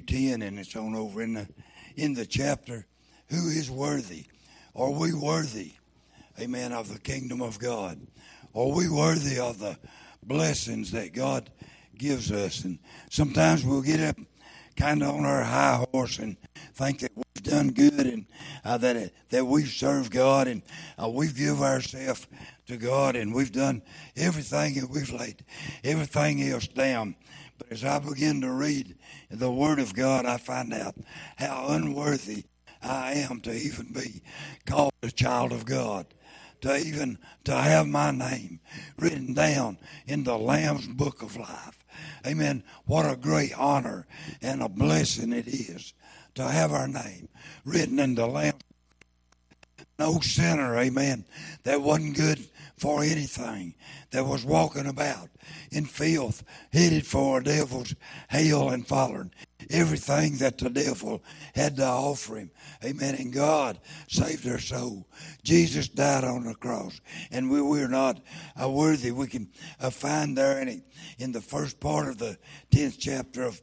10 and it's on over in the in the chapter. Who is worthy? Are we worthy amen of the kingdom of god? Are we worthy of the blessings that god gives us? And sometimes we'll get up kind of on our high horse and think that we've done good and uh, that that we've served god and uh, we've give ourselves to god and we've done everything and we've laid everything else down as I begin to read the Word of God, I find out how unworthy I am to even be called a child of God, to even to have my name written down in the Lamb's Book of Life. Amen. What a great honor and a blessing it is to have our name written in the Lamb's no sinner, amen, that wasn't good for anything, that was walking about in filth, headed for a devil's hell and following everything that the devil had to offer him. Amen. And God saved our soul. Jesus died on the cross, and we were not uh, worthy. We can uh, find there in, in the first part of the 10th chapter of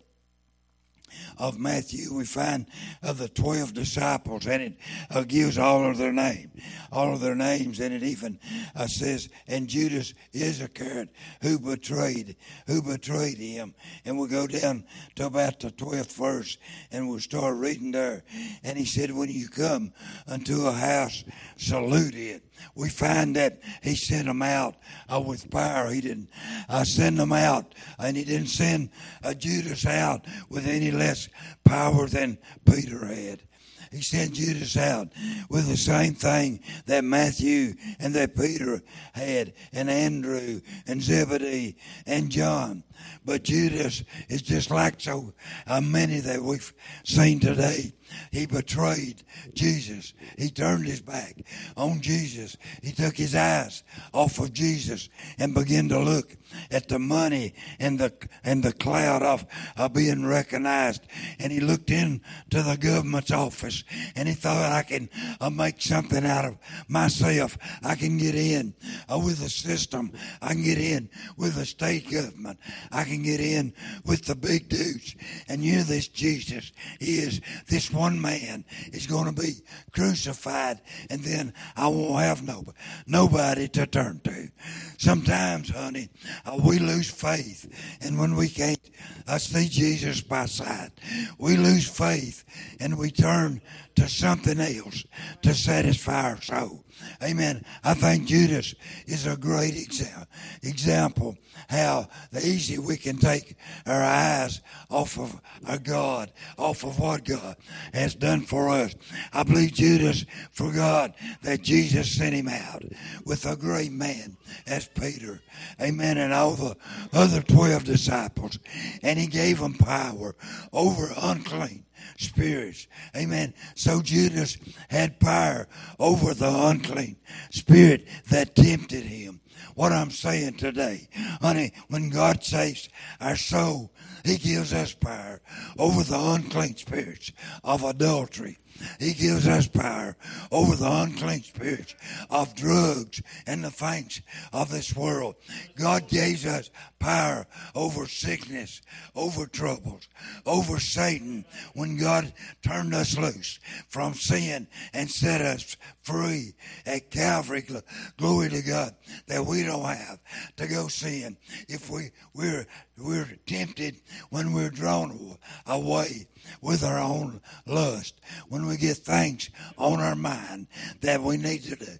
of Matthew, we find of the 12 disciples, and it uh, gives all of their name, all of their names, and it even uh, says, and Judas Iscariot, who betrayed, who betrayed him. And we go down to about the 12th verse, and we'll start reading there. And he said, when you come unto a house, salute it we find that he sent them out uh, with power. He didn't uh, send them out, and he didn't send uh, Judas out with any less power than Peter had. He sent Judas out with the same thing that Matthew and that Peter had, and Andrew and Zebedee and John. But Judas is just like so uh, many that we've seen today. He betrayed Jesus. He turned his back on Jesus. He took his eyes off of Jesus and began to look at the money and the and the cloud of uh, being recognized. And he looked into the government's office and he thought, I can uh, make something out of myself. I can get in uh, with the system. I can get in with the state government. I can get in with the big dudes. And you know this Jesus is this one man is going to be crucified, and then I won't have nobody, nobody to turn to. Sometimes, honey, uh, we lose faith, and when we can't uh, see Jesus by sight, we lose faith, and we turn to something else to satisfy our soul. Amen. I think Judas is a great exa- example how easy we can take our eyes off of our God, off of what God has done for us. I believe Judas forgot that Jesus sent him out with a great man as Peter. Amen. And all the other 12 disciples. And he gave them power over unclean spirits. Amen. So Judas had power over the unclean spirit that tempted him. What I'm saying today, honey, when God saves our soul, He gives us power over the unclean spirits of adultery, he gives us power over the unclean spirits of drugs and the things of this world. God gives us power over sickness, over troubles, over Satan when God turned us loose from sin and set us free at Calvary. Glory to God that we don't have to go sin if we, we're, we're tempted when we're drawn away with our own lust. When we get things on our mind that we need to do,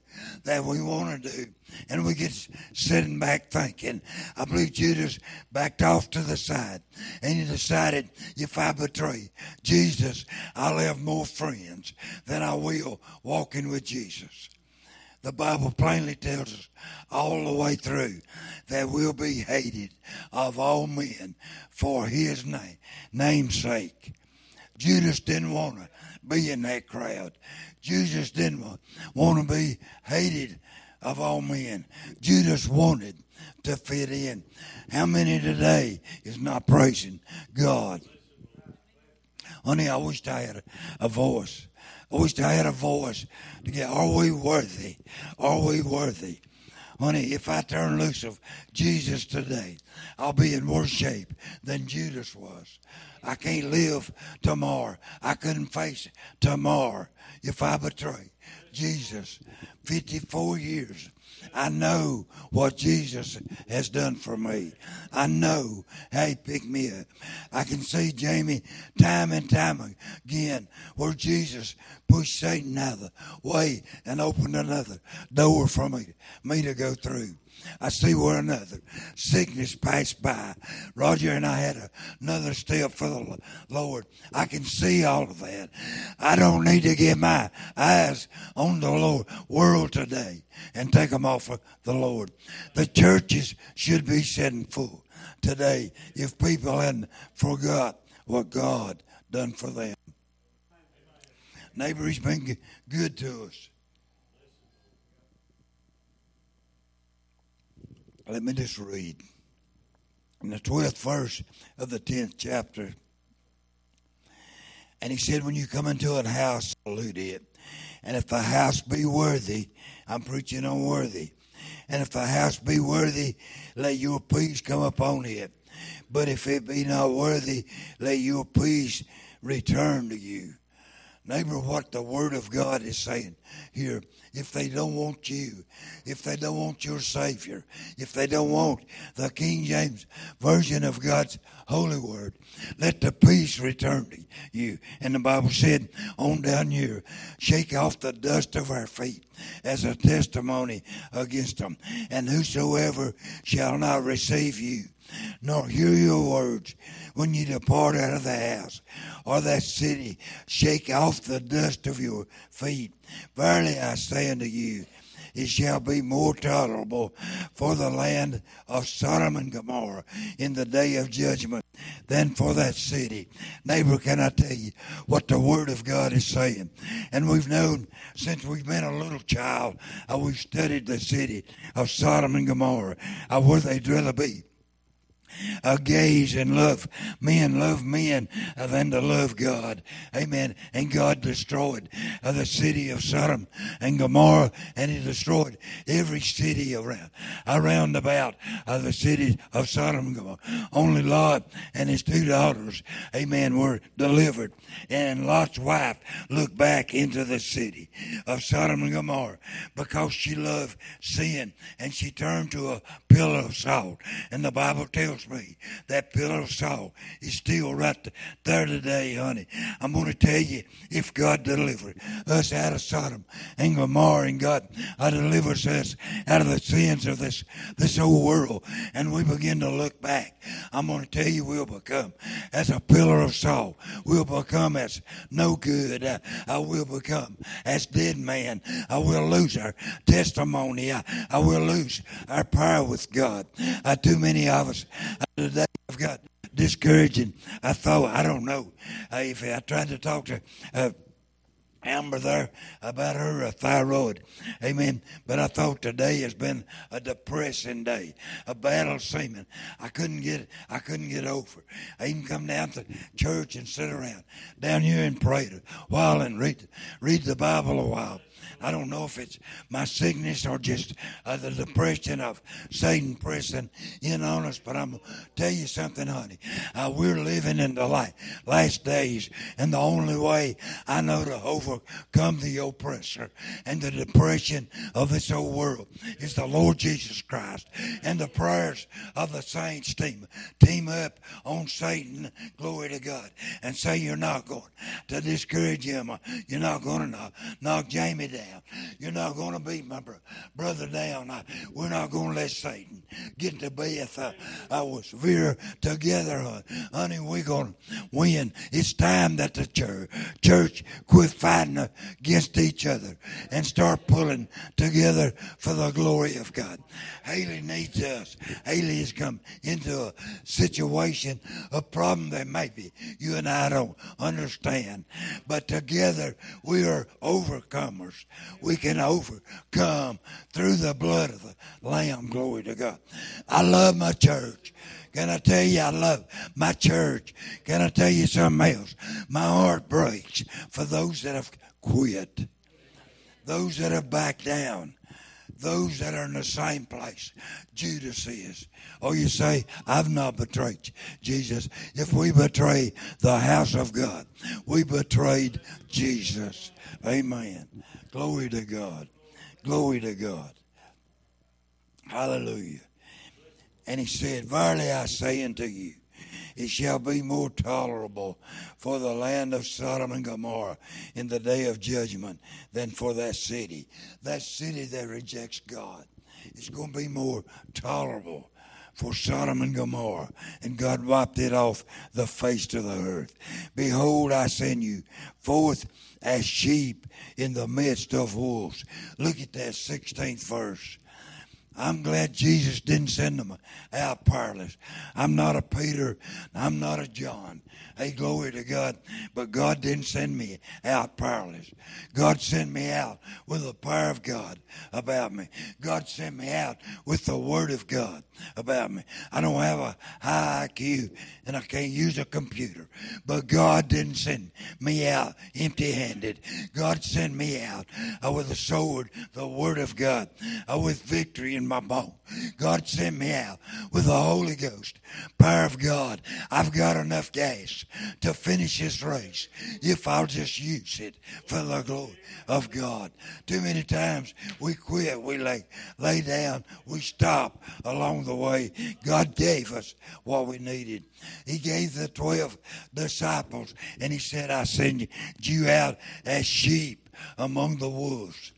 that we want to do, and we get sitting back thinking, I believe Judas backed off to the side and he decided if I betray Jesus, I'll have more friends than I will walking with Jesus. The Bible plainly tells us all the way through that we'll be hated of all men for his name, name's sake. Judas didn't want to be in that crowd. Jesus didn't want to be hated of all men. Judas wanted to fit in. How many today is not praising God? Honey, I wish I had a, voice. I wish I had a voice to get, are we worthy? Are we worthy? Honey, if I turn loose of Jesus today, I'll be in worse shape than Judas was. I can't live tomorrow. I couldn't face tomorrow if I betray Jesus. 54 years. I know what Jesus has done for me. I know how he picked me up. I can see Jamie time and time again where Jesus pushed Satan out of the way and opened another door for me, me to go through. I see where another sickness passed by. Roger and I had a, another step for the Lord. I can see all of that. I don't need to get my eyes on the Lord world today and take them off of the Lord. The churches should be sitting full today if people hadn't forgot what God done for them. Neighbor, he's been good to us. Let me just read. In the 12th verse of the 10th chapter. And he said, When you come into a house, salute it. And if the house be worthy, I'm preaching on worthy. And if the house be worthy, let your peace come upon it. But if it be not worthy, let your peace return to you. Neighbor, what the Word of God is saying here if they don't want you, if they don't want your Savior, if they don't want the King James Version of God's holy word, let the peace return to you. And the Bible said on down here, shake off the dust of our feet as a testimony against them. And whosoever shall not receive you, nor hear your words when you depart out of the house or that city. Shake off the dust of your feet. Verily I say unto you, it shall be more tolerable for the land of Sodom and Gomorrah in the day of judgment than for that city. Neighbor, can I tell you what the Word of God is saying? And we've known since we've been a little child, uh, we've studied the city of Sodom and Gomorrah, uh, where they'd rather be uh, gays and love men, love men uh, than to love God. Amen. And God destroyed uh, the city of Sodom and Gomorrah, and He destroyed every city around, around about uh, the city of Sodom and Gomorrah. Only Lot and his two daughters, amen, were delivered. And Lot's wife looked back into the city of Sodom and Gomorrah because she loved sin and she turned to a pillar of salt. And the Bible tells me that pillar of salt is still right there today, honey. I'm going to tell you if God delivered us out of Sodom and Gomorrah and God uh, delivers us out of the sins of this, this whole world and we begin to look back, I'm going to tell you we'll become as a pillar of salt. We'll become as no good. Uh, I will become as dead man. I will lose our testimony. I, I will lose our power with God. Uh, too many of us today I've got discouraging. I thought, I don't know. Uh, if I tried to talk to uh, Amber there about her thyroid. Amen. But I thought today has been a depressing day, a battle seeming. I couldn't get I couldn't get over. I even come down to church and sit around down here and pray a while and read read the Bible a while. I don't know if it's my sickness or just uh, the depression of Satan pressing in on us, but I'm going to tell you something, honey. Uh, we're living in the light, last days, and the only way I know to overcome the oppressor and the depression of this whole world is the Lord Jesus Christ and the prayers of the saints team. Team up on Satan, glory to God, and say you're not going to discourage him. You're not going to knock, knock Jamie down. You're not going to beat my bro- brother down. I, we're not going to let Satan get to Beth. I, I was we're together, uh, honey. honey we're going to win. It's time that the church, church quit fighting against each other and start pulling together for the glory of God. Haley needs us. Haley has come into a situation, a problem that maybe you and I don't understand. But together we are overcomers we can overcome through the blood of the Lamb. Glory to God. I love my church. Can I tell you I love my church? Can I tell you something else? My heart breaks for those that have quit, those that have backed down, those that are in the same place Judas is. Oh, you say, I've not betrayed Jesus. If we betray the house of God, we betrayed Jesus. Amen. Glory to God. Glory to God. Hallelujah. And he said, Verily I say unto you, it shall be more tolerable for the land of Sodom and Gomorrah in the day of judgment than for that city. That city that rejects God. It's going to be more tolerable for Sodom and Gomorrah, and God wiped it off the face of the earth. Behold, I send you forth as sheep in the midst of wolves. Look at that 16th verse. I'm glad Jesus didn't send them out powerless. I'm not a Peter. I'm not a John. Hey, glory to God. But God didn't send me out powerless. God sent me out with the power of God about me. God sent me out with the Word of God about me. I don't have a high IQ and I can't use a computer. But God didn't send me out empty handed. God sent me out with a sword, the Word of God, with victory in my bone. God sent me out with the Holy Ghost, power of God. I've got enough gas to finish this race if I'll just use it for the glory of God. Too many times we quit, we lay, lay down, we stop along the way. God gave us what we needed. He gave the 12 disciples and he said, I send you out as sheep among the wolves.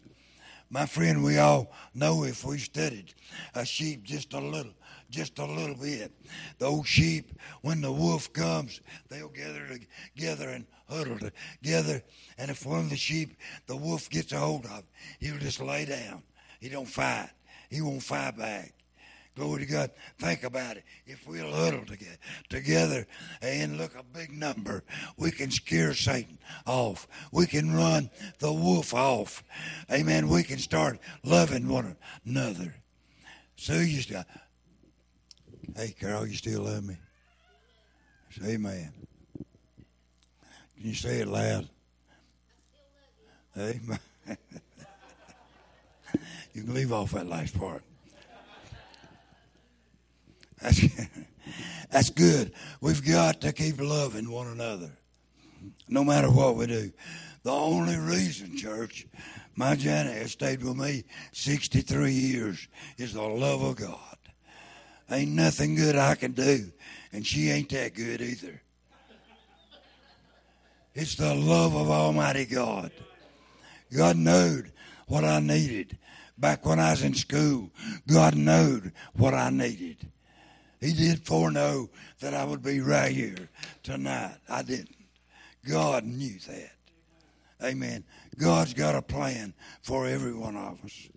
My friend, we all know if we studied a sheep just a little, just a little bit. The old sheep, when the wolf comes, they'll gather together and huddle together. And if one of the sheep, the wolf gets a hold of, he'll just lay down. He don't fight. He won't fight back. Glory to God. Think about it. If we'll huddle together, together and look a big number, we can scare Satan off. We can run the wolf off. Amen. We can start loving one another. So you still, hey Carol, you still love me? Say amen. Can you say it loud? Amen. you can leave off that last part. That's, that's good. We've got to keep loving one another, no matter what we do. The only reason, church, my Janet has stayed with me 63 years is the love of God. Ain't nothing good I can do, and she ain't that good either. It's the love of Almighty God. God knowed what I needed. Back when I was in school, God knowed what I needed. He did foreknow that I would be right here tonight. I didn't. God knew that. Amen. God's got a plan for every one of us.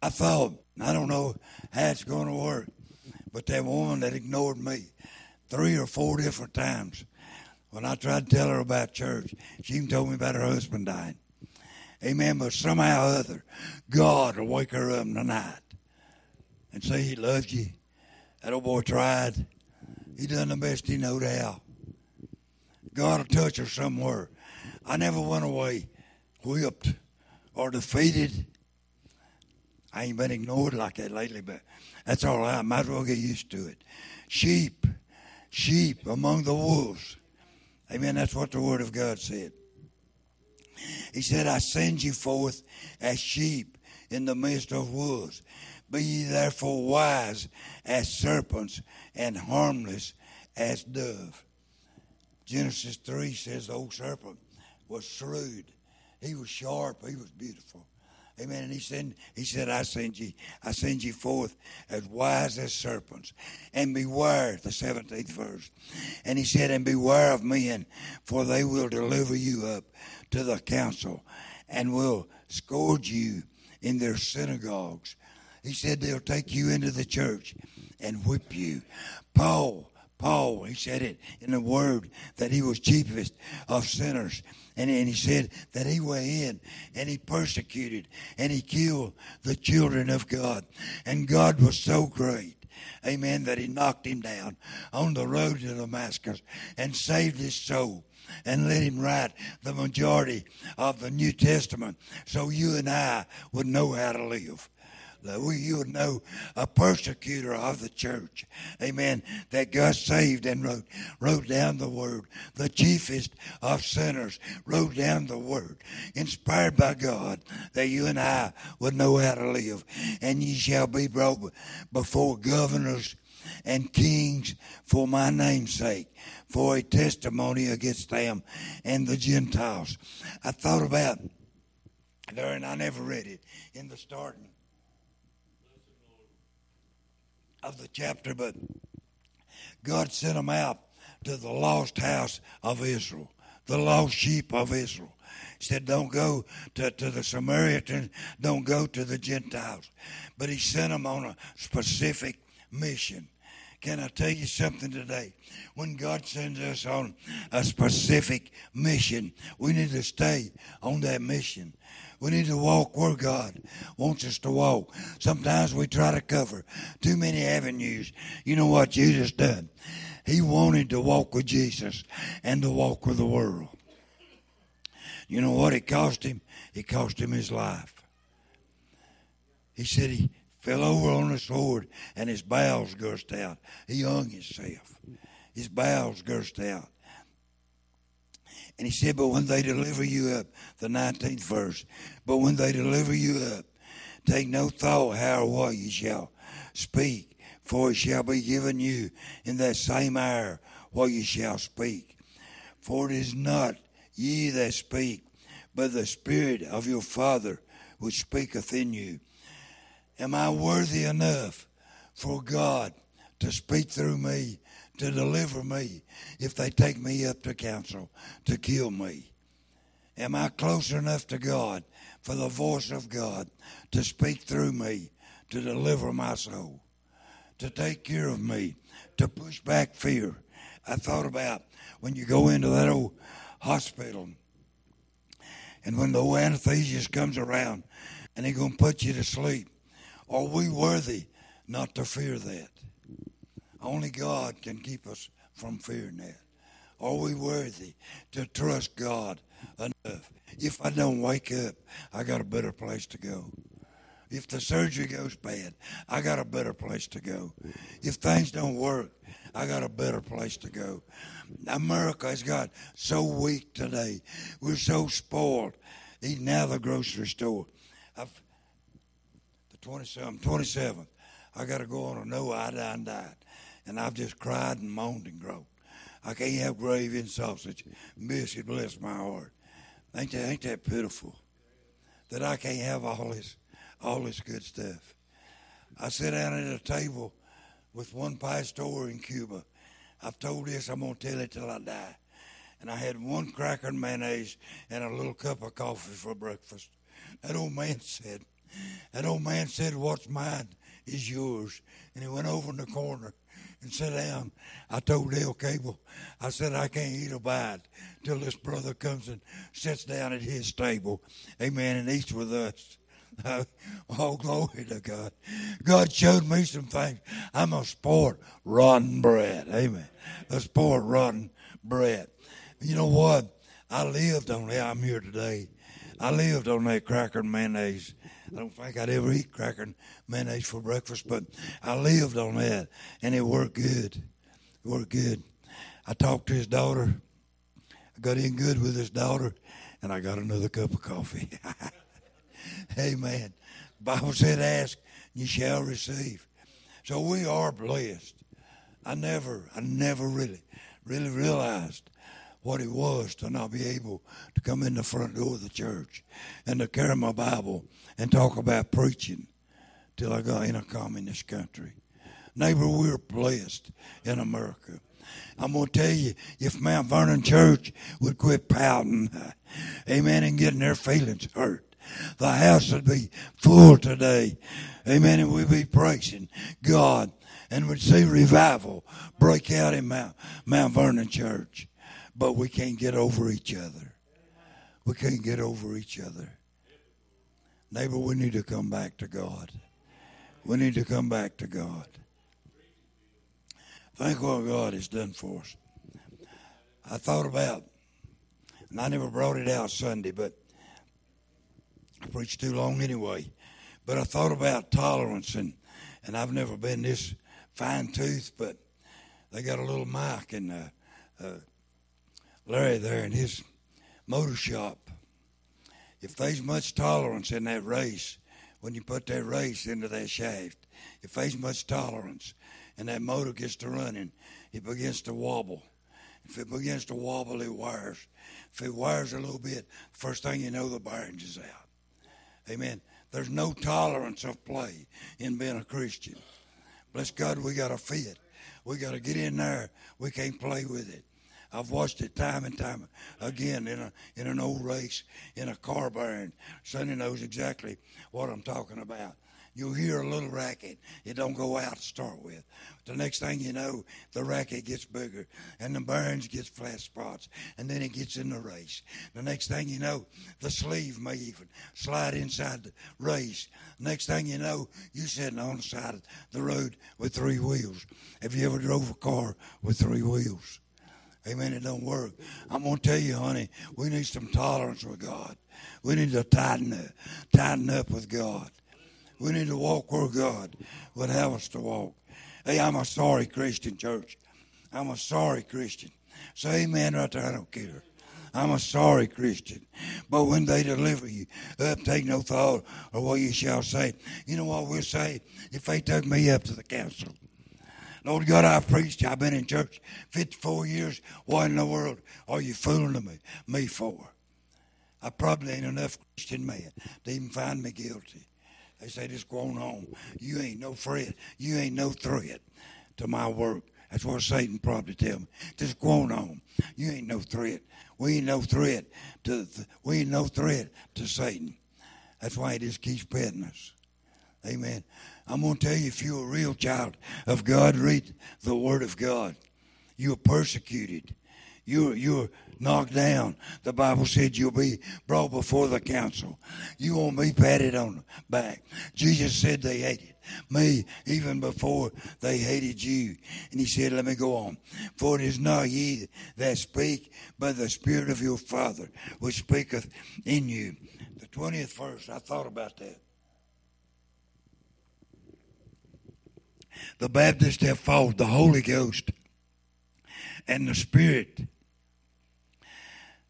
I thought, I don't know how it's going to work, but that woman that ignored me three or four different times, when I tried to tell her about church, she even told me about her husband dying. Amen. But somehow or other, God will wake her up tonight and say He loves you. That old boy tried. He done the best he knowed how. God will touch her somewhere. I never went away whipped or defeated. I ain't been ignored like that lately, but that's all right. I might as well get used to it. Sheep, sheep among the wolves. Amen. That's what the Word of God said. He said, I send you forth as sheep in the midst of wolves. Be ye therefore wise as serpents and harmless as doves. Genesis 3 says the old serpent was shrewd. He was sharp. He was beautiful. Amen. And he said, he said, I send you, I send you forth as wise as serpents. And beware, the 17th verse. And he said, and beware of men, for they will deliver you up to the council and will scourge you in their synagogues. He said they'll take you into the church and whip you. Paul, Paul, he said it in the word that he was chiefest of sinners. And, and he said that he went in and he persecuted and he killed the children of God. And God was so great amen, that he knocked him down on the road to Damascus and saved his soul and let him write the majority of the New Testament so you and I would know how to live that we, you would know a persecutor of the church. Amen. That got saved and wrote, wrote down the word. The chiefest of sinners wrote down the word. Inspired by God that you and I would know how to live. And ye shall be brought before governors and kings for my name's sake, for a testimony against them and the Gentiles. I thought about there, and I never read it in the starting of the chapter, but God sent them out to the lost house of Israel, the lost sheep of Israel. He said, Don't go to, to the Samaritans, don't go to the Gentiles. But he sent them on a specific mission. Can I tell you something today? When God sends us on a specific mission, we need to stay on that mission. We need to walk where God wants us to walk. Sometimes we try to cover too many avenues. You know what Jesus did? He wanted to walk with Jesus and to walk with the world. You know what it cost him? It cost him his life. He said he fell over on a sword and his bowels gushed out. He hung himself. His bowels gushed out. And he said, But when they deliver you up, the 19th verse, but when they deliver you up, take no thought how or what you shall speak, for it shall be given you in that same hour what you shall speak. For it is not ye that speak, but the Spirit of your Father which speaketh in you. Am I worthy enough for God to speak through me to deliver me if they take me up to council to kill me? Am I close enough to God for the voice of God to speak through me to deliver my soul, to take care of me, to push back fear? I thought about when you go into that old hospital and when the old anesthesiast comes around and he's going to put you to sleep, are we worthy not to fear that? Only God can keep us from fearing that. Are we worthy to trust God enough? If I don't wake up, I got a better place to go. If the surgery goes bad, I got a better place to go. If things don't work, I got a better place to go. America has got so weak today. We're so spoiled. Out of the grocery store. I've, the 27th, 27th, I got to go on a no iodine diet and I've just cried and moaned and groaned. I can't have gravy and sausage. Biscuit, bless my heart. Ain't that, ain't that pitiful? That I can't have all this, all this good stuff. I sit down at a table with one pastor in Cuba. I've told this, I'm going to tell it till I die. And I had one cracker and mayonnaise and a little cup of coffee for breakfast. That old man said, that old man said, what's mine is yours. And he went over in the corner and sit down. I told Dale Cable, I said, I can't eat a bite till this brother comes and sits down at his table. Amen. And eats with us. oh, glory to God. God showed me some things. I'm a sport rotten bread. Amen. A sport rotten bread. You know what? I lived on that. I'm here today. I lived on that cracker and mayonnaise I don't think I'd ever eat cracker and mayonnaise for breakfast, but I lived on that, and it worked good. It worked good. I talked to his daughter. I got in good with his daughter, and I got another cup of coffee. Amen. Bible said, "Ask, you shall receive." So we are blessed. I never, I never really, really realized what it was to not be able to come in the front door of the church and to carry my Bible and talk about preaching till I got in a communist country. Neighbor, we're blessed in America. I'm going to tell you, if Mount Vernon Church would quit pouting, amen, and getting their feelings hurt, the house would be full today, amen, and we'd be praising God and would see revival break out in Mount, Mount Vernon Church but we can't get over each other. We can't get over each other. Neighbor, we need to come back to God. We need to come back to God. Think what God has done for us. I thought about, and I never brought it out Sunday, but I preached too long anyway. But I thought about tolerance, and, and I've never been this fine tooth, but they got a little mic, and uh, uh, Larry there in his motor shop. If there's much tolerance in that race, when you put that race into that shaft, if there's much tolerance and that motor gets to running, it begins to wobble. If it begins to wobble, it wires. If it wires a little bit, first thing you know, the bearings is out. Amen. There's no tolerance of play in being a Christian. Bless God, we got to fit. We got to get in there. We can't play with it. I've watched it time and time again in a in an old race in a car burn. Sonny knows exactly what I'm talking about. You'll hear a little racket. It don't go out to start with. The next thing you know, the racket gets bigger and the burns gets flat spots and then it gets in the race. The next thing you know, the sleeve may even slide inside the race. Next thing you know, you're sitting on the side of the road with three wheels. Have you ever drove a car with three wheels? Amen. It don't work. I'm gonna tell you, honey, we need some tolerance with God. We need to tighten up, tighten up with God. We need to walk where God would have us to walk. Hey, I'm a sorry Christian, church. I'm a sorry Christian. Say amen right there. I don't care. I'm a sorry Christian. But when they deliver you up, take no thought of what you shall say. You know what we'll say? If they took me up to the council. Lord God, I've preached. I've been in church 54 years. What in the world are you fooling me, me for? I probably ain't enough Christian man to even find me guilty. They say, just go on home. You ain't no threat. You ain't no threat to my work. That's what Satan probably tell me. Just go on home. You ain't no threat. We ain't no threat to we ain't no threat to Satan. That's why he just keeps petting us. Amen. I'm going to tell you, if you're a real child of God, read the Word of God. You're persecuted. You're, you're knocked down. The Bible said you'll be brought before the council. You won't be patted on the back. Jesus said they hated me even before they hated you. And he said, let me go on. For it is not ye that speak, but the Spirit of your Father which speaketh in you. The 20th verse, I thought about that. The Baptists have fought the Holy Ghost and the Spirit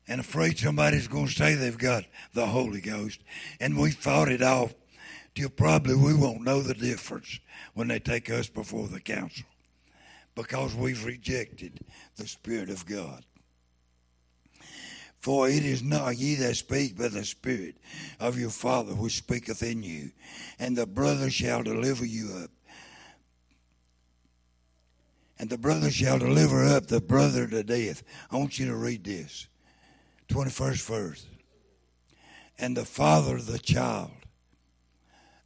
and afraid somebody's going to say they've got the Holy Ghost. And we fought it off till probably we won't know the difference when they take us before the council because we've rejected the Spirit of God. For it is not ye that speak, but the Spirit of your Father which speaketh in you. And the brother shall deliver you up. And the brother shall deliver up the brother to death. I want you to read this. 21st verse. And the father of the child.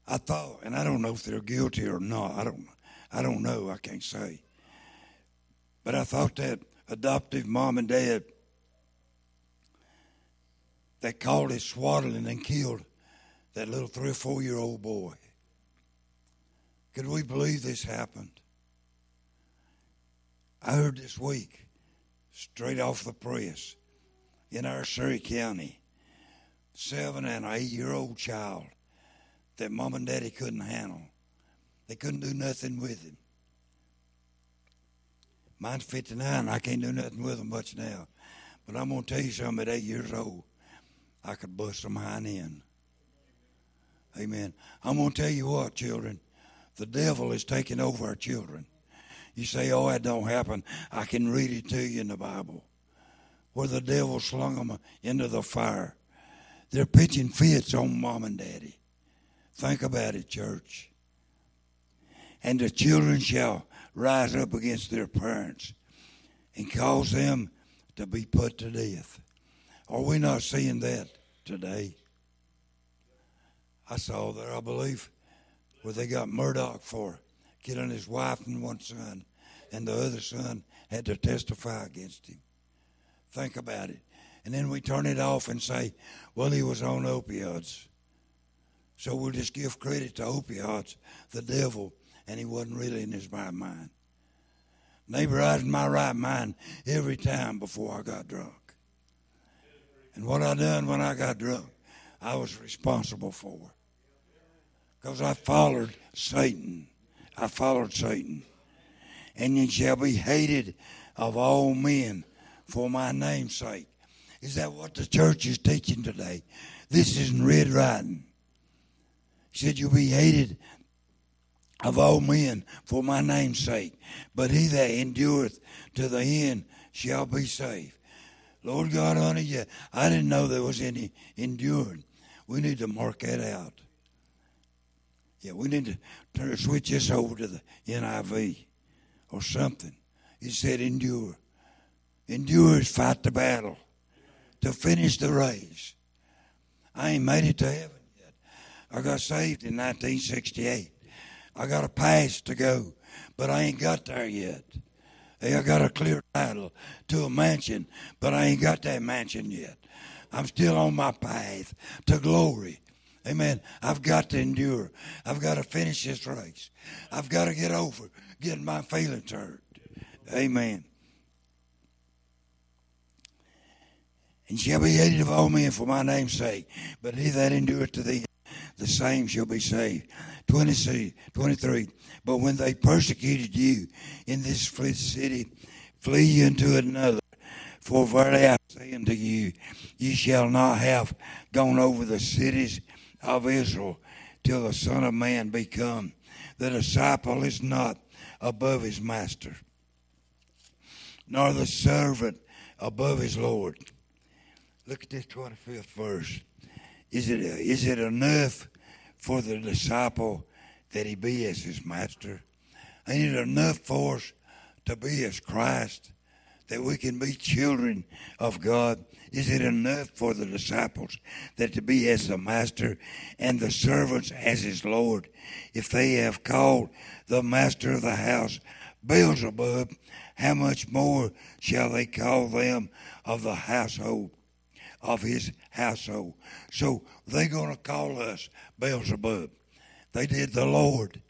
I thought, and I don't know if they're guilty or not. I don't, I don't know. I can't say. But I thought that adoptive mom and dad that called it swaddling and killed that little three or four year old boy. Could we believe this happened? I heard this week, straight off the press, in our Surry County, seven and eight year old child that mom and daddy couldn't handle. They couldn't do nothing with him. Mine's 59. I can't do nothing with him much now. But I'm going to tell you something at eight years old, I could bust some hind end. Amen. I'm going to tell you what, children. The devil is taking over our children. You say, oh, that don't happen. I can read it to you in the Bible where the devil slung them into the fire. They're pitching fits on mom and daddy. Think about it, church. And the children shall rise up against their parents and cause them to be put to death. Are we not seeing that today? I saw there, I believe, where they got Murdaugh for killing his wife and one son, and the other son had to testify against him. Think about it. And then we turn it off and say, well, he was on opioids. So we'll just give credit to opioids, the devil, and he wasn't really in his right mind. Neighbor, I was in my right mind every time before I got drunk. And what I done when I got drunk, I was responsible for. Because I followed Satan. I followed Satan. And ye shall be hated of all men for my name's sake. Is that what the church is teaching today? This isn't red writing. He said, You'll be hated of all men for my name's sake. But he that endureth to the end shall be saved. Lord God, honor you. I didn't know there was any enduring. We need to mark that out. Yeah, we need to turn, switch this over to the NIV or something. It said endure. Endure is fight the battle to finish the race. I ain't made it to heaven yet. I got saved in 1968. I got a pass to go, but I ain't got there yet. Hey, I got a clear title to a mansion, but I ain't got that mansion yet. I'm still on my path to glory. Amen. I've got to endure. I've got to finish this race. I've got to get over getting my feelings hurt. Amen. And shall be hated of all men for my name's sake. But he that endureth to the the same shall be saved. 23, 23. But when they persecuted you in this city, flee unto another. For verily I say unto you, ye shall not have gone over the cities of Israel till the Son of Man be come. The disciple is not above his master, nor the servant above his Lord. Look at this 25th verse. Is it, is it enough for the disciple that he be as his master? Ain't it enough for us to be as Christ, that we can be children of God? Is it enough for the disciples that to be as the master and the servants as his Lord? If they have called the master of the house Beelzebub, how much more shall they call them of the household of his household. So they're going to call us Beelzebub. They did the Lord.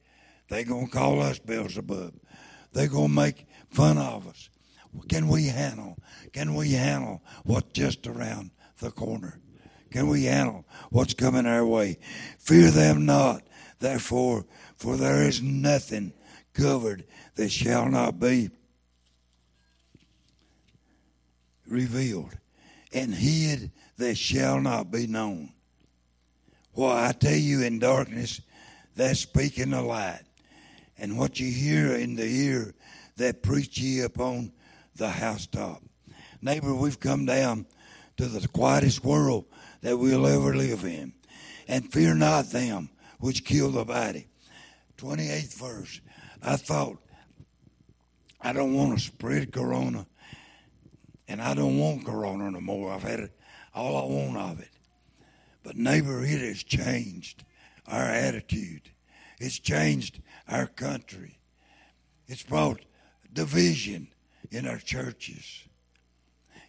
They're going to call us Beelzebub. They're going to make fun of us. Can we handle? Can we handle what's just around the corner? Can we handle what's coming our way? Fear them not, therefore, for there is nothing covered that shall not be revealed and hid that shall not be known. What I tell you in darkness, that's speaking the light. And what you hear in the ear, that preach ye upon the housetop. Neighbor, we've come down to the quietest world that we'll ever live in. And fear not them which kill the body. 28th verse. I thought, I don't want to spread corona and I don't want Corona no more. I've had it, all I want of it. But neighbor, it has changed our attitude. It's changed our country. It's brought division in our churches.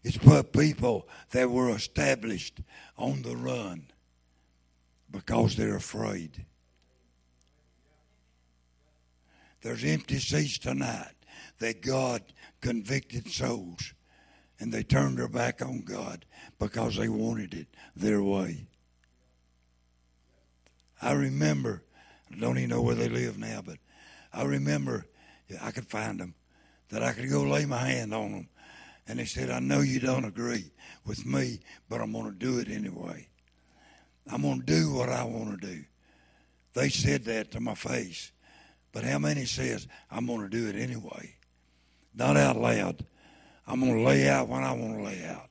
It's put people that were established on the run because they're afraid. There's empty seats tonight that God convicted souls and they turned their back on God because they wanted it their way. I remember, I don't even know where they live now, but I remember I could find them, that I could go lay my hand on them. And they said, I know you don't agree with me, but I'm going to do it anyway. I'm going to do what I want to do. They said that to my face. But how many says, I'm going to do it anyway? Not out loud, I'm going to lay out when I want to lay out.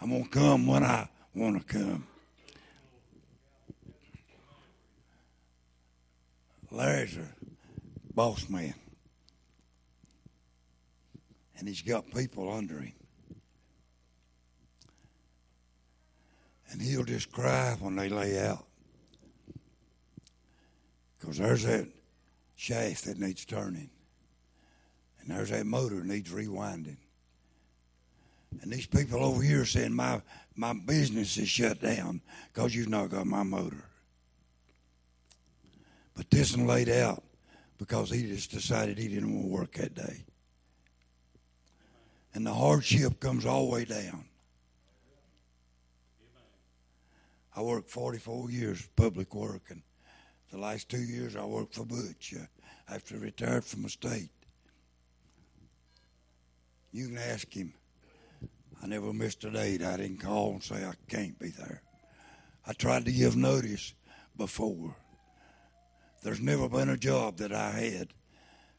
I'm going to come when I want to come. Larry's a boss man. And he's got people under him. And he'll just cry when they lay out. Because there's that shaft that needs turning. And there's that motor needs rewinding. And these people over here saying my my business is shut down because you've not got my motor. But this one laid out because he just decided he didn't want to work that day. And the hardship comes all the way down. I worked 44 years public work, and the last two years I worked for Butch uh, after retired from the state. You can ask him. I never missed a date. I didn't call and say I can't be there. I tried to give notice before. There's never been a job that I had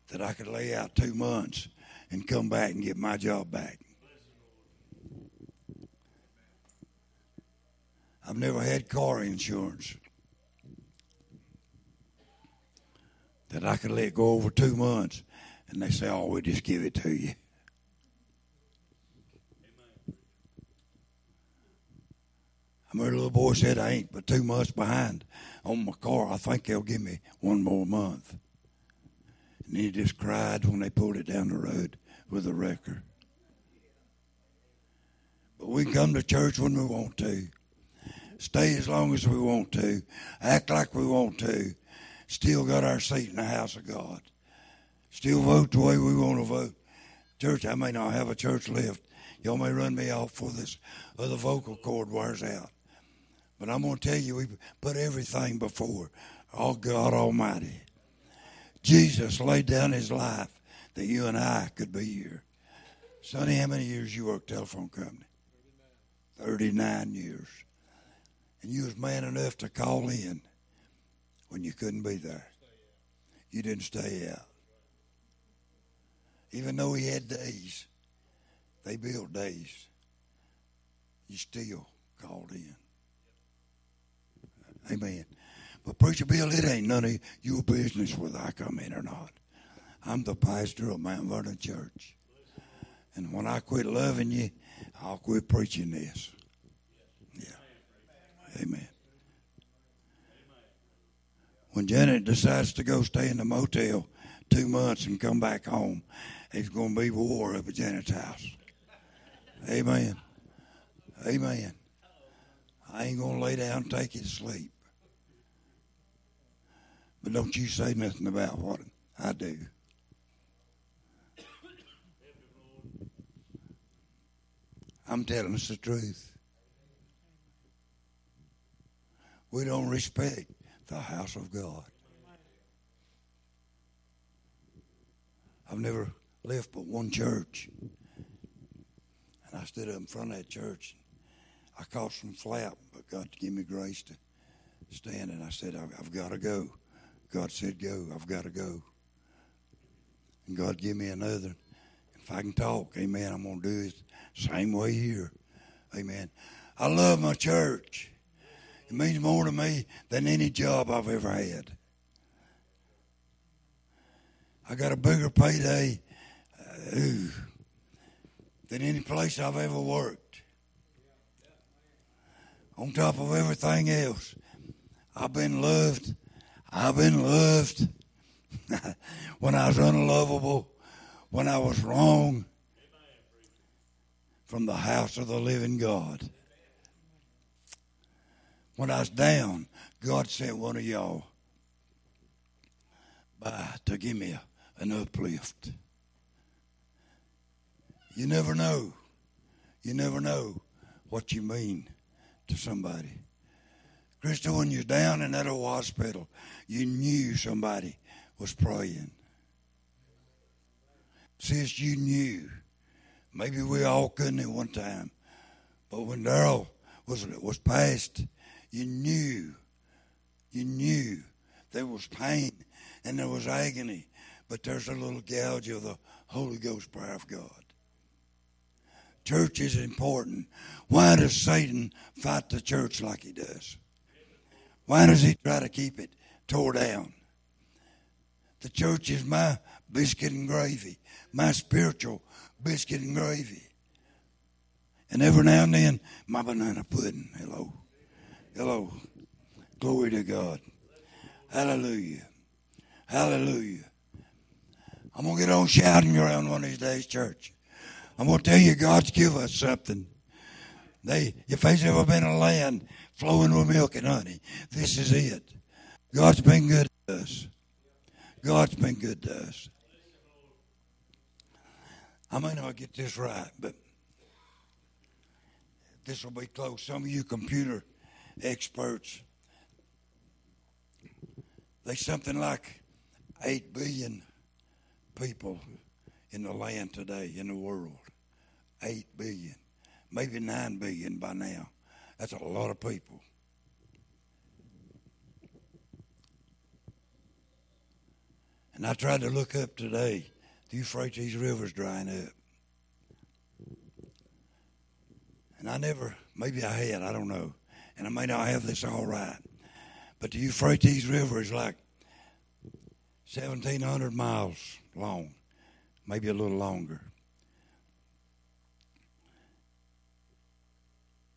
that I could lay out two months and come back and get my job back. I've never had car insurance that I could let go over two months and they say, oh, we'll just give it to you. I remember a little boy said, I ain't but two months behind on my car. I think they'll give me one more month. And he just cried when they pulled it down the road with a wrecker. But we come to church when we want to, stay as long as we want to, act like we want to, still got our seat in the house of God, still vote the way we want to vote. Church, I may not have a church left. Y'all may run me off for this other vocal cord wears out. But I'm going to tell you, we put everything before our God Almighty. Jesus laid down his life that you and I could be here. Sonny, how many years you worked telephone company? 39 years. And you was man enough to call in when you couldn't be there. You didn't stay out. Even though he had days, they built days. You still called in. Amen. But Preacher Bill, it ain't none of your business whether I come in or not. I'm the pastor of Mount Vernon Church. And when I quit loving you, I'll quit preaching this. Yeah. Amen. When Janet decides to go stay in the motel two months and come back home, it's going to be war up at Janet's house. Amen. Amen. I ain't going to lay down and take you to sleep. But don't you say nothing about what I do. I'm telling us the truth. We don't respect the house of God. I've never left but one church. And I stood up in front of that church. I caught some flap, but God gave me grace to stand. And I said, I've, I've got to go. God said, go. I've got to go. And God give me another. If I can talk, amen, I'm going to do it same way here. Amen. I love my church. It means more to me than any job I've ever had. I got a bigger payday uh, than any place I've ever worked. On top of everything else, I've been loved I've been loved when I was unlovable, when I was wrong from the house of the living God. When I was down, God sent one of y'all by to give me a, an uplift. You never know. You never know what you mean to somebody. Crystal, when you're down in that old hospital, you knew somebody was praying. Sis, you knew. Maybe we all couldn't at one time. But when Daryl was was passed, you knew. You knew there was pain and there was agony. But there's a little gouge of the Holy Ghost power of God. Church is important. Why does Satan fight the church like he does? Why does he try to keep it tore down? The church is my biscuit and gravy, my spiritual biscuit and gravy. And every now and then, my banana pudding. Hello. Hello. Glory to God. Hallelujah. Hallelujah. I'm going to get on shouting around one of these days, church. I'm going to tell you, God's give us something. They, if there's ever been a land flowing with milk and honey. This is it. God's been good to us. God's been good to us. I may not get this right, but this will be close. Some of you computer experts, there's something like 8 billion people in the land today, in the world. 8 billion. Maybe 9 billion by now. That's a lot of people. And I tried to look up today the Euphrates River's drying up. And I never, maybe I had, I don't know. And I may not have this all right. But the Euphrates River is like 1,700 miles long, maybe a little longer.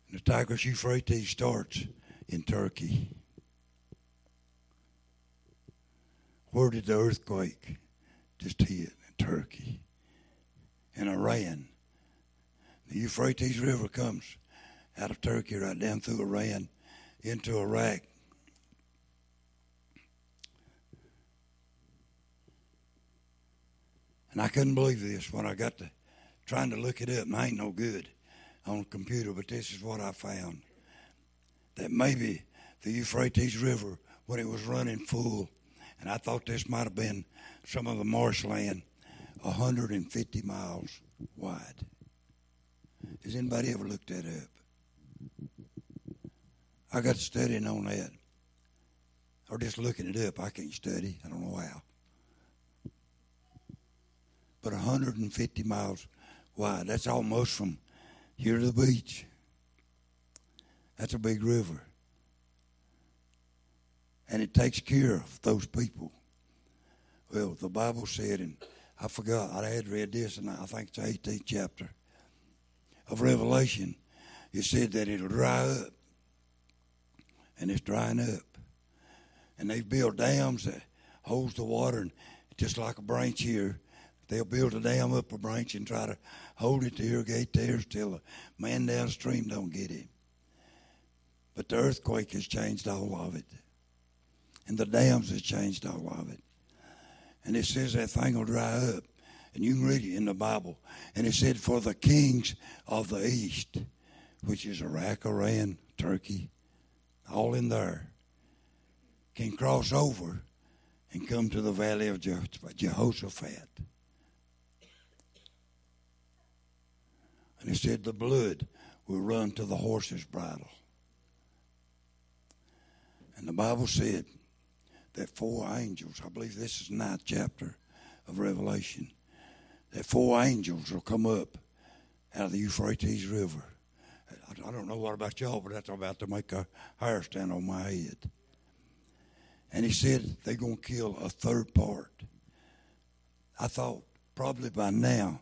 And the Tigris Euphrates starts in Turkey. Where did the earthquake just hit? In Turkey and Iran. The Euphrates River comes out of Turkey right down through Iran into Iraq. And I couldn't believe this when I got to trying to look it up, and I ain't no good on a computer, but this is what I found. That maybe the Euphrates River, when it was running full, and I thought this might have been some of the marshland 150 miles wide. Has anybody ever looked that up? I got studying on that. Or just looking it up. I can't study. I don't know how. But 150 miles wide. That's almost from here to the beach. That's a big river. And it takes care of those people. Well, the Bible said and I forgot. I had read this, and I think it's the 18th chapter of Revelation. It said that it'll dry up, and it's drying up. And they've built dams that holds the water, and just like a branch here, they'll build a dam up a branch and try to hold it to irrigate theirs till a man downstream don't get it. But the earthquake has changed all of it, and the dams has changed all of it. And it says that thing will dry up. And you can read it in the Bible. And it said, For the kings of the east, which is Iraq, Iran, Turkey, all in there, can cross over and come to the valley of Jehoshaphat. And he said, The blood will run to the horse's bridle. And the Bible said, that four angels, I believe this is ninth chapter of Revelation, that four angels will come up out of the Euphrates River. I don't know what about y'all, but that's about to make a hair stand on my head. And he said they're going to kill a third part. I thought probably by now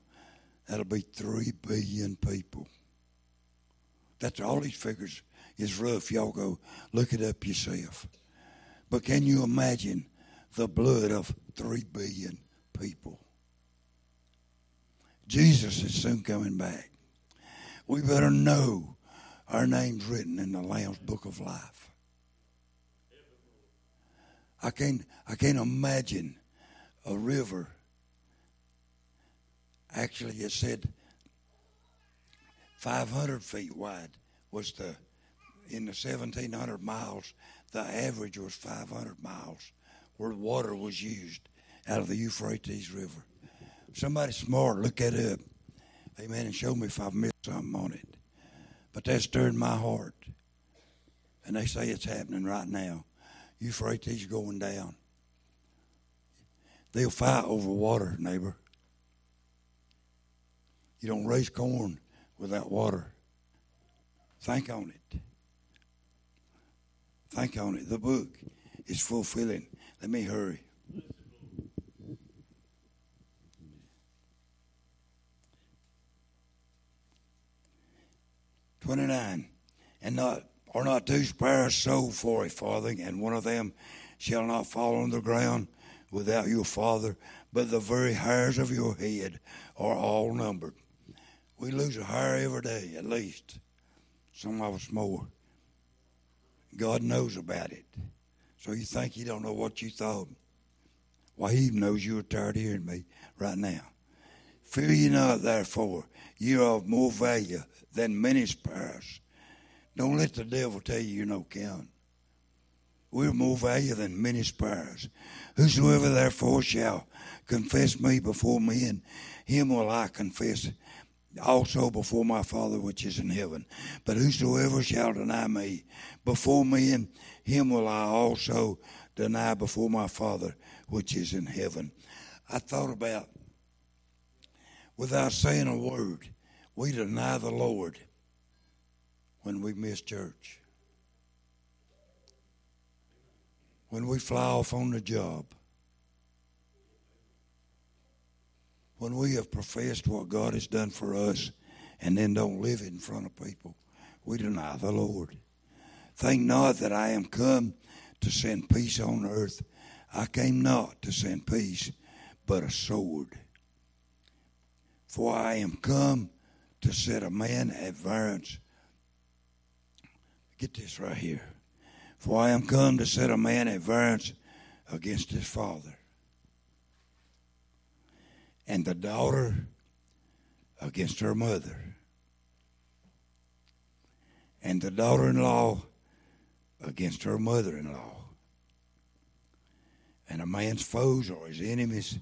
that'll be three billion people. That's all these figures is rough. Y'all go look it up yourself. But can you imagine the blood of three billion people? Jesus is soon coming back. We better know our name's written in the Lamb's book of life. I can't I can't imagine a river. Actually, it said 500 feet wide was the in the 1700 miles the average was 500 miles where water was used out of the Euphrates River. Somebody smart, look that up. Amen. And show me if I've missed something on it. But that stirred my heart. And they say it's happening right now. Euphrates going down. They'll fight over water, neighbor. You don't raise corn without water. Think on it. Think on it. The book is fulfilling. Let me hurry. Twenty nine, and not are not two sparrows sold for a farthing, and one of them shall not fall on the ground without your Father, but the very hairs of your head are all numbered. We lose a hair every day, at least. Some of us more. God knows about it. So you think He don't know what you thought? Why, He knows you're tired of hearing me right now. Fear ye not, therefore, ye are of more value than many sparrows. Don't let the devil tell you you're no count. We're more value than many sparrows. Whosoever therefore shall confess me before men, him will I confess also before my Father which is in heaven. But whosoever shall deny me before men, him will I also deny before my Father which is in heaven. I thought about, without saying a word, we deny the Lord when we miss church. When we fly off on the job. When we have professed what God has done for us and then don't live in front of people, we deny the Lord. Think not that I am come to send peace on earth. I came not to send peace, but a sword. For I am come to set a man at variance. Get this right here. For I am come to set a man at variance against his father, and the daughter against her mother, and the daughter in law against her mother in law. And a man's foes or his enemies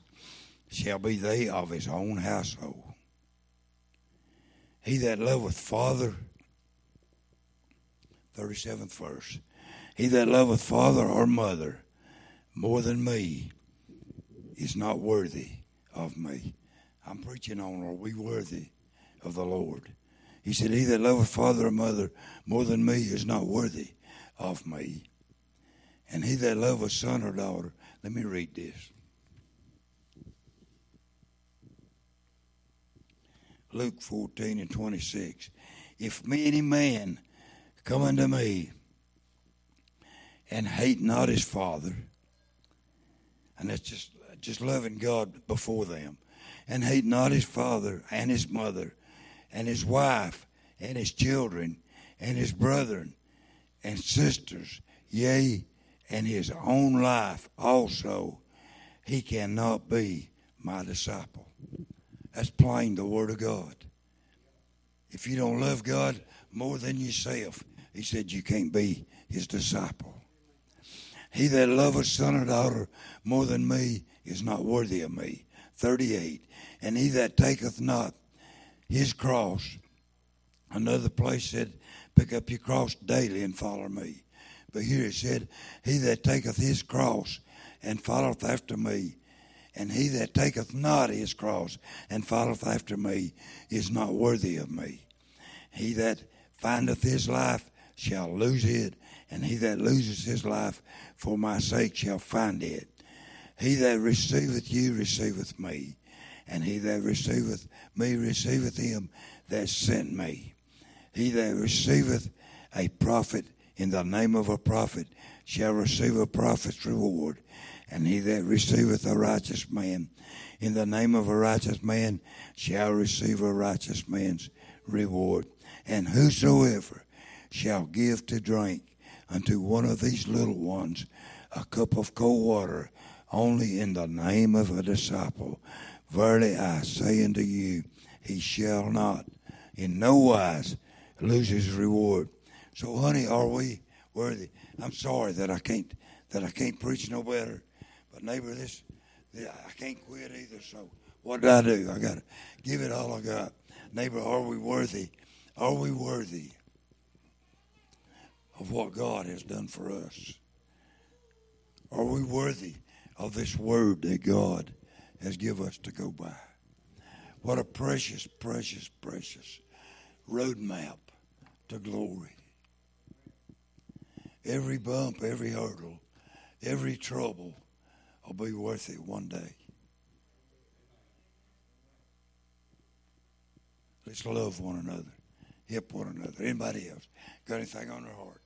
shall be they of his own household. He that loveth father, 37th verse, he that loveth father or mother more than me is not worthy of me. I'm preaching on, are we worthy of the Lord? He said, He that loveth father or mother more than me is not worthy of me. And he that loveth son or daughter, let me read this. Luke 14 and 26. If any man come unto me and hate not his father, and that's just just loving God before them, and hate not his father and his mother, and his wife and his children, and his brethren and sisters, yea, and his own life also, he cannot be my disciple. That's plain the Word of God. If you don't love God more than yourself, he said you can't be his disciple. He that loveth son or daughter more than me is not worthy of me. 38. And he that taketh not his cross, another place said, pick up your cross daily and follow me. But here it said, He that taketh his cross and followeth after me and he that taketh not his cross and followeth after me is not worthy of me. He that findeth his life shall lose it, and he that loses his life for my sake shall find it. He that receiveth you receiveth me, and he that receiveth me receiveth him that sent me. He that receiveth a prophet in the name of a prophet shall receive a prophet's reward and he that receiveth a righteous man in the name of a righteous man shall receive a righteous man's reward. And whosoever shall give to drink unto one of these little ones a cup of cold water only in the name of a disciple, verily I say unto you, he shall not in no wise lose his reward. So, honey, are we worthy? I'm sorry that I can't that I can't preach no better. But neighbor, this, I can't quit either. So what do I do? I got to give it all I got. Neighbor, are we worthy? Are we worthy of what God has done for us? Are we worthy of this word that God has given us to go by? What a precious, precious, precious roadmap to glory. Every bump, every hurdle, every trouble will be worth it one day. Let's love one another, help one another. Anybody else got anything on their heart?